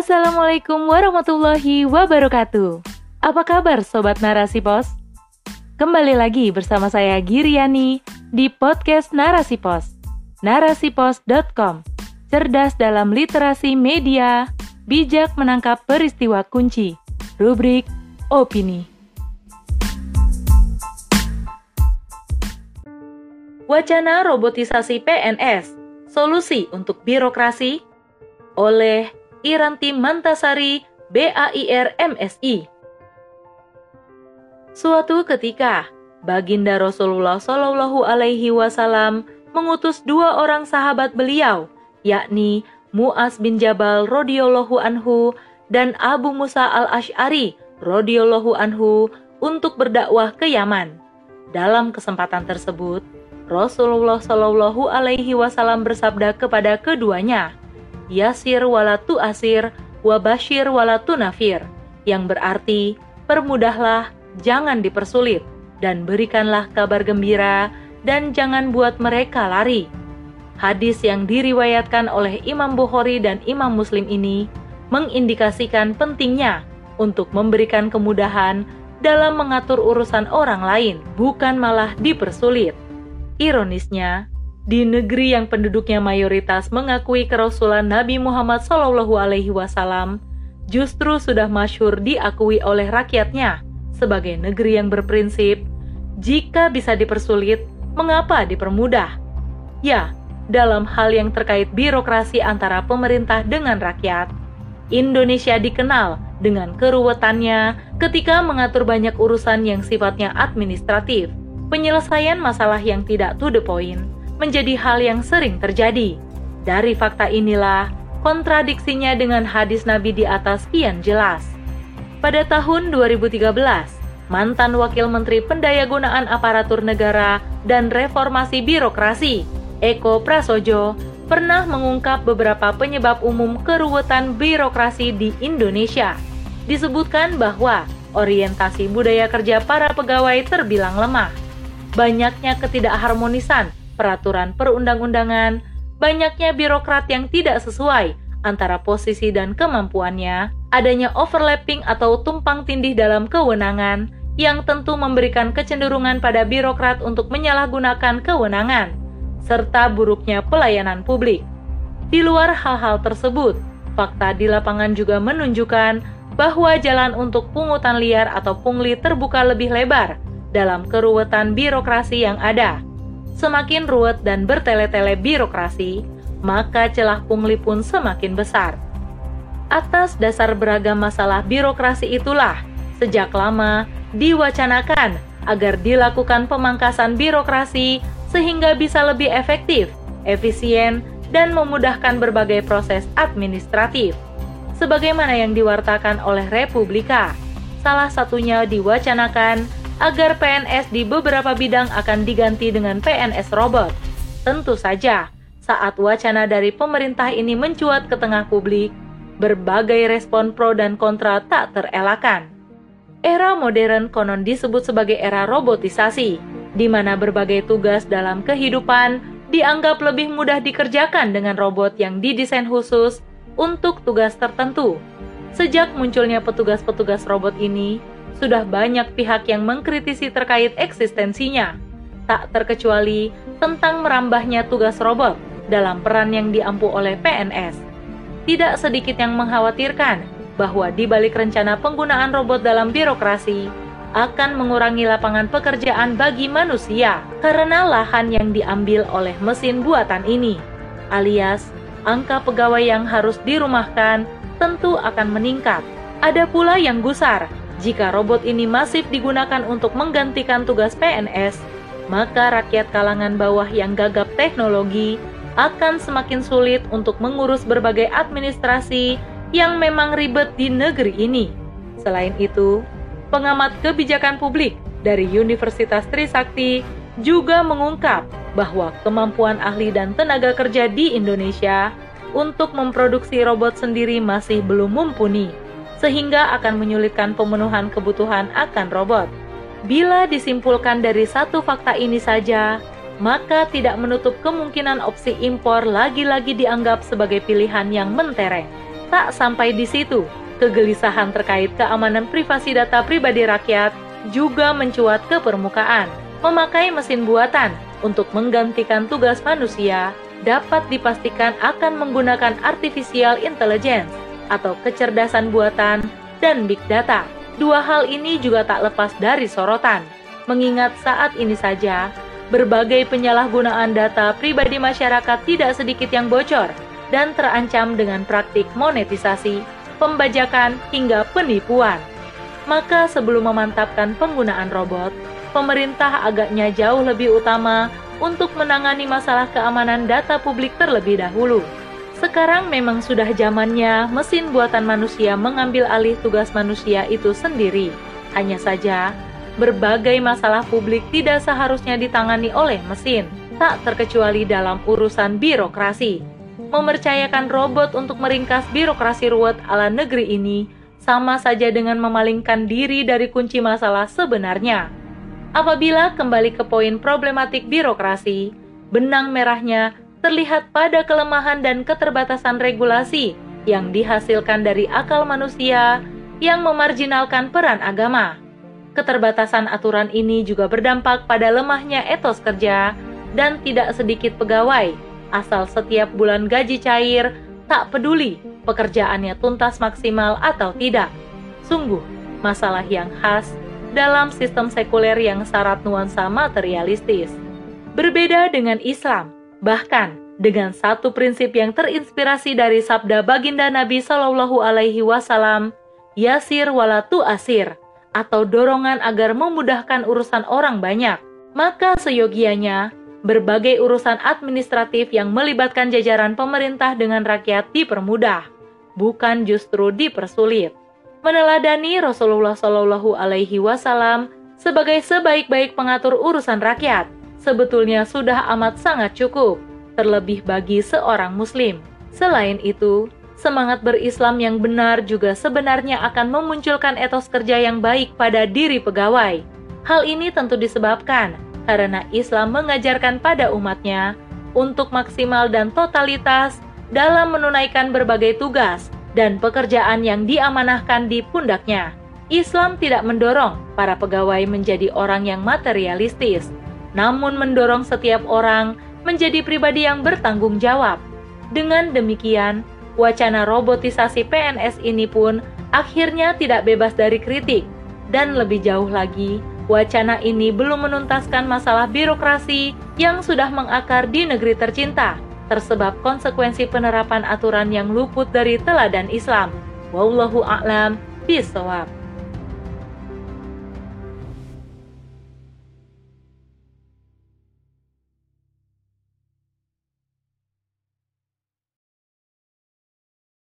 Assalamualaikum warahmatullahi wabarakatuh. Apa kabar Sobat Narasi Pos? Kembali lagi bersama saya Giriani di podcast Narasi Pos. Narasipos.com Cerdas dalam literasi media, bijak menangkap peristiwa kunci. Rubrik Opini. Wacana robotisasi PNS, solusi untuk birokrasi oleh Iranti Mantasari, BAIR MSI. Suatu ketika, Baginda Rasulullah Shallallahu Alaihi Wasallam mengutus dua orang sahabat beliau, yakni Muaz bin Jabal radhiyallahu anhu dan Abu Musa al Ashari radhiyallahu anhu untuk berdakwah ke Yaman. Dalam kesempatan tersebut, Rasulullah Shallallahu Alaihi Wasallam bersabda kepada keduanya, Yasir walatu asir, wabashir walatu nafir, yang berarti permudahlah, jangan dipersulit, dan berikanlah kabar gembira, dan jangan buat mereka lari. Hadis yang diriwayatkan oleh Imam Bukhari dan Imam Muslim ini mengindikasikan pentingnya untuk memberikan kemudahan dalam mengatur urusan orang lain, bukan malah dipersulit. Ironisnya, di negeri yang penduduknya mayoritas mengakui kerasulan Nabi Muhammad SAW, justru sudah masyhur diakui oleh rakyatnya sebagai negeri yang berprinsip, jika bisa dipersulit, mengapa dipermudah? Ya, dalam hal yang terkait birokrasi antara pemerintah dengan rakyat, Indonesia dikenal dengan keruwetannya ketika mengatur banyak urusan yang sifatnya administratif. Penyelesaian masalah yang tidak to the point menjadi hal yang sering terjadi. Dari fakta inilah, kontradiksinya dengan hadis Nabi di atas kian jelas. Pada tahun 2013, mantan Wakil Menteri Pendayagunaan Aparatur Negara dan Reformasi Birokrasi, Eko Prasojo, pernah mengungkap beberapa penyebab umum keruwetan birokrasi di Indonesia. Disebutkan bahwa orientasi budaya kerja para pegawai terbilang lemah. Banyaknya ketidakharmonisan peraturan perundang-undangan, banyaknya birokrat yang tidak sesuai antara posisi dan kemampuannya, adanya overlapping atau tumpang tindih dalam kewenangan yang tentu memberikan kecenderungan pada birokrat untuk menyalahgunakan kewenangan, serta buruknya pelayanan publik. Di luar hal-hal tersebut, fakta di lapangan juga menunjukkan bahwa jalan untuk pungutan liar atau pungli terbuka lebih lebar dalam keruwetan birokrasi yang ada semakin ruwet dan bertele-tele birokrasi, maka celah pungli pun semakin besar. Atas dasar beragam masalah birokrasi itulah, sejak lama diwacanakan agar dilakukan pemangkasan birokrasi sehingga bisa lebih efektif, efisien, dan memudahkan berbagai proses administratif. Sebagaimana yang diwartakan oleh Republika, salah satunya diwacanakan agar PNS di beberapa bidang akan diganti dengan PNS robot. Tentu saja, saat wacana dari pemerintah ini mencuat ke tengah publik, berbagai respon pro dan kontra tak terelakkan. Era modern konon disebut sebagai era robotisasi, di mana berbagai tugas dalam kehidupan dianggap lebih mudah dikerjakan dengan robot yang didesain khusus untuk tugas tertentu. Sejak munculnya petugas-petugas robot ini, sudah banyak pihak yang mengkritisi terkait eksistensinya, tak terkecuali tentang merambahnya tugas robot dalam peran yang diampu oleh PNS. Tidak sedikit yang mengkhawatirkan bahwa di balik rencana penggunaan robot dalam birokrasi akan mengurangi lapangan pekerjaan bagi manusia karena lahan yang diambil oleh mesin buatan ini, alias angka pegawai yang harus dirumahkan tentu akan meningkat. Ada pula yang gusar jika robot ini masif digunakan untuk menggantikan tugas PNS, maka rakyat kalangan bawah yang gagap teknologi akan semakin sulit untuk mengurus berbagai administrasi yang memang ribet di negeri ini. Selain itu, pengamat kebijakan publik dari Universitas Trisakti juga mengungkap bahwa kemampuan ahli dan tenaga kerja di Indonesia untuk memproduksi robot sendiri masih belum mumpuni sehingga akan menyulitkan pemenuhan kebutuhan akan robot. Bila disimpulkan dari satu fakta ini saja, maka tidak menutup kemungkinan opsi impor lagi-lagi dianggap sebagai pilihan yang mentereng. Tak sampai di situ, kegelisahan terkait keamanan privasi data pribadi rakyat juga mencuat ke permukaan. Memakai mesin buatan untuk menggantikan tugas manusia dapat dipastikan akan menggunakan artificial intelligence atau kecerdasan buatan dan big data. Dua hal ini juga tak lepas dari sorotan, mengingat saat ini saja berbagai penyalahgunaan data pribadi masyarakat tidak sedikit yang bocor dan terancam dengan praktik monetisasi, pembajakan, hingga penipuan. Maka sebelum memantapkan penggunaan robot, pemerintah agaknya jauh lebih utama untuk menangani masalah keamanan data publik terlebih dahulu. Sekarang memang sudah zamannya mesin buatan manusia mengambil alih tugas manusia itu sendiri. Hanya saja, berbagai masalah publik tidak seharusnya ditangani oleh mesin, tak terkecuali dalam urusan birokrasi. Mempercayakan robot untuk meringkas birokrasi ruwet ala negeri ini sama saja dengan memalingkan diri dari kunci masalah sebenarnya. Apabila kembali ke poin problematik birokrasi, benang merahnya terlihat pada kelemahan dan keterbatasan regulasi yang dihasilkan dari akal manusia yang memarjinalkan peran agama. Keterbatasan aturan ini juga berdampak pada lemahnya etos kerja dan tidak sedikit pegawai asal setiap bulan gaji cair tak peduli pekerjaannya tuntas maksimal atau tidak. Sungguh, masalah yang khas dalam sistem sekuler yang syarat nuansa materialistis. Berbeda dengan Islam, bahkan dengan satu prinsip yang terinspirasi dari sabda baginda Nabi Shallallahu Alaihi Wasallam, Yasir walatu asir, atau dorongan agar memudahkan urusan orang banyak. Maka seyogianya, berbagai urusan administratif yang melibatkan jajaran pemerintah dengan rakyat dipermudah, bukan justru dipersulit meneladani Rasulullah Shallallahu Alaihi Wasallam sebagai sebaik-baik pengatur urusan rakyat sebetulnya sudah amat sangat cukup, terlebih bagi seorang Muslim. Selain itu, semangat berislam yang benar juga sebenarnya akan memunculkan etos kerja yang baik pada diri pegawai. Hal ini tentu disebabkan karena Islam mengajarkan pada umatnya untuk maksimal dan totalitas dalam menunaikan berbagai tugas dan pekerjaan yang diamanahkan di pundaknya. Islam tidak mendorong para pegawai menjadi orang yang materialistis, namun mendorong setiap orang menjadi pribadi yang bertanggung jawab. Dengan demikian, wacana robotisasi PNS ini pun akhirnya tidak bebas dari kritik, dan lebih jauh lagi, wacana ini belum menuntaskan masalah birokrasi yang sudah mengakar di negeri tercinta tersebab konsekuensi penerapan aturan yang luput dari teladan Islam. Wallahu a'lam bishawab.